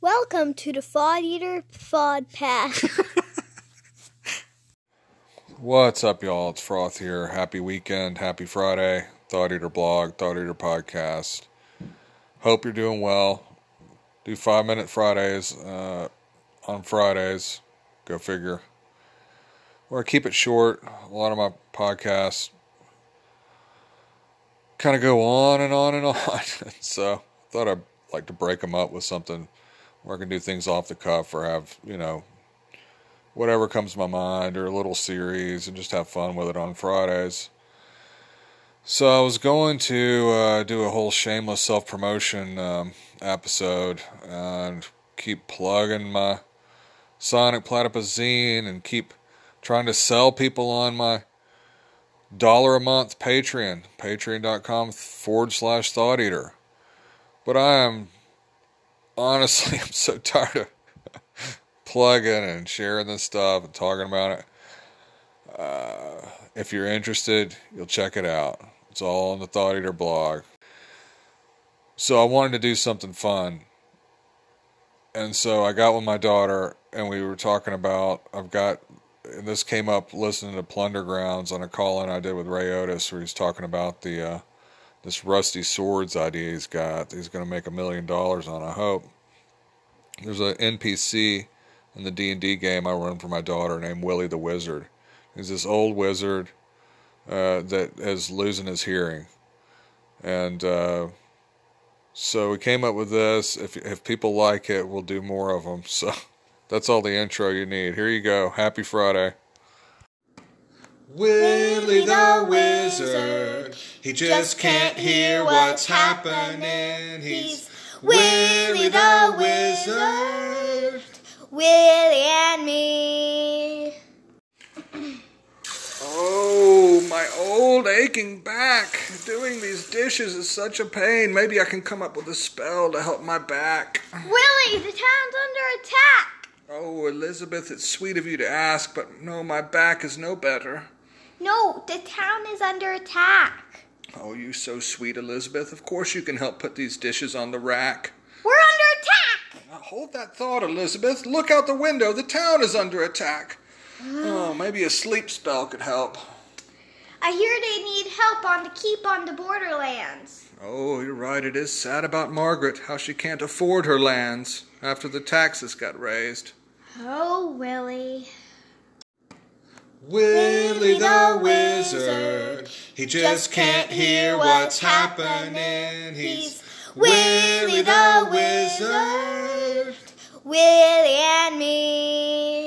Welcome to the Fod Eater Fod Pass. What's up, y'all? It's Froth here. Happy weekend. Happy Friday. Thought Eater blog, Thought Eater podcast. Hope you're doing well. Do five minute Fridays uh, on Fridays. Go figure. Or keep it short. A lot of my podcasts kind of go on and on and on. so I thought I'd like to break them up with something where I can do things off the cuff or have, you know, whatever comes to my mind or a little series and just have fun with it on Fridays. So I was going to uh, do a whole shameless self promotion um, episode and keep plugging my Sonic Platypus zine and keep trying to sell people on my dollar a month Patreon, patreon.com forward slash thought eater. But I am honestly, I'm so tired of plugging and sharing this stuff and talking about it. Uh, if you're interested, you'll check it out. It's all on the Thought Eater blog. So I wanted to do something fun. And so I got with my daughter and we were talking about I've got and this came up listening to Plundergrounds on a call in I did with Ray Otis where he's talking about the uh, this rusty swords idea he's got. He's going to make a million dollars on. I hope. There's an NPC in the D and D game I run for my daughter named Willie the Wizard. He's this old wizard uh, that is losing his hearing, and uh, so we came up with this. If if people like it, we'll do more of them. So that's all the intro you need. Here you go. Happy Friday. Willie the Wizard, he just can't hear what's happening. He's Willie the Wizard. Willie and me. Oh, my old aching back. Doing these dishes is such a pain. Maybe I can come up with a spell to help my back. Willie, the town's under attack. Oh, Elizabeth, it's sweet of you to ask, but no, my back is no better. No, the town is under attack. Oh, you so sweet, Elizabeth. Of course you can help put these dishes on the rack. We're under attack. Now hold that thought, Elizabeth. Look out the window. The town is under attack. Oh, maybe a sleep spell could help. I hear they need help on the keep on the borderlands. Oh, you're right. It is sad about Margaret, how she can't afford her lands after the taxes got raised. Oh, Willie. Willie the Wizard, he just can't hear what's happening. He's Willie the Wizard, Willie and me.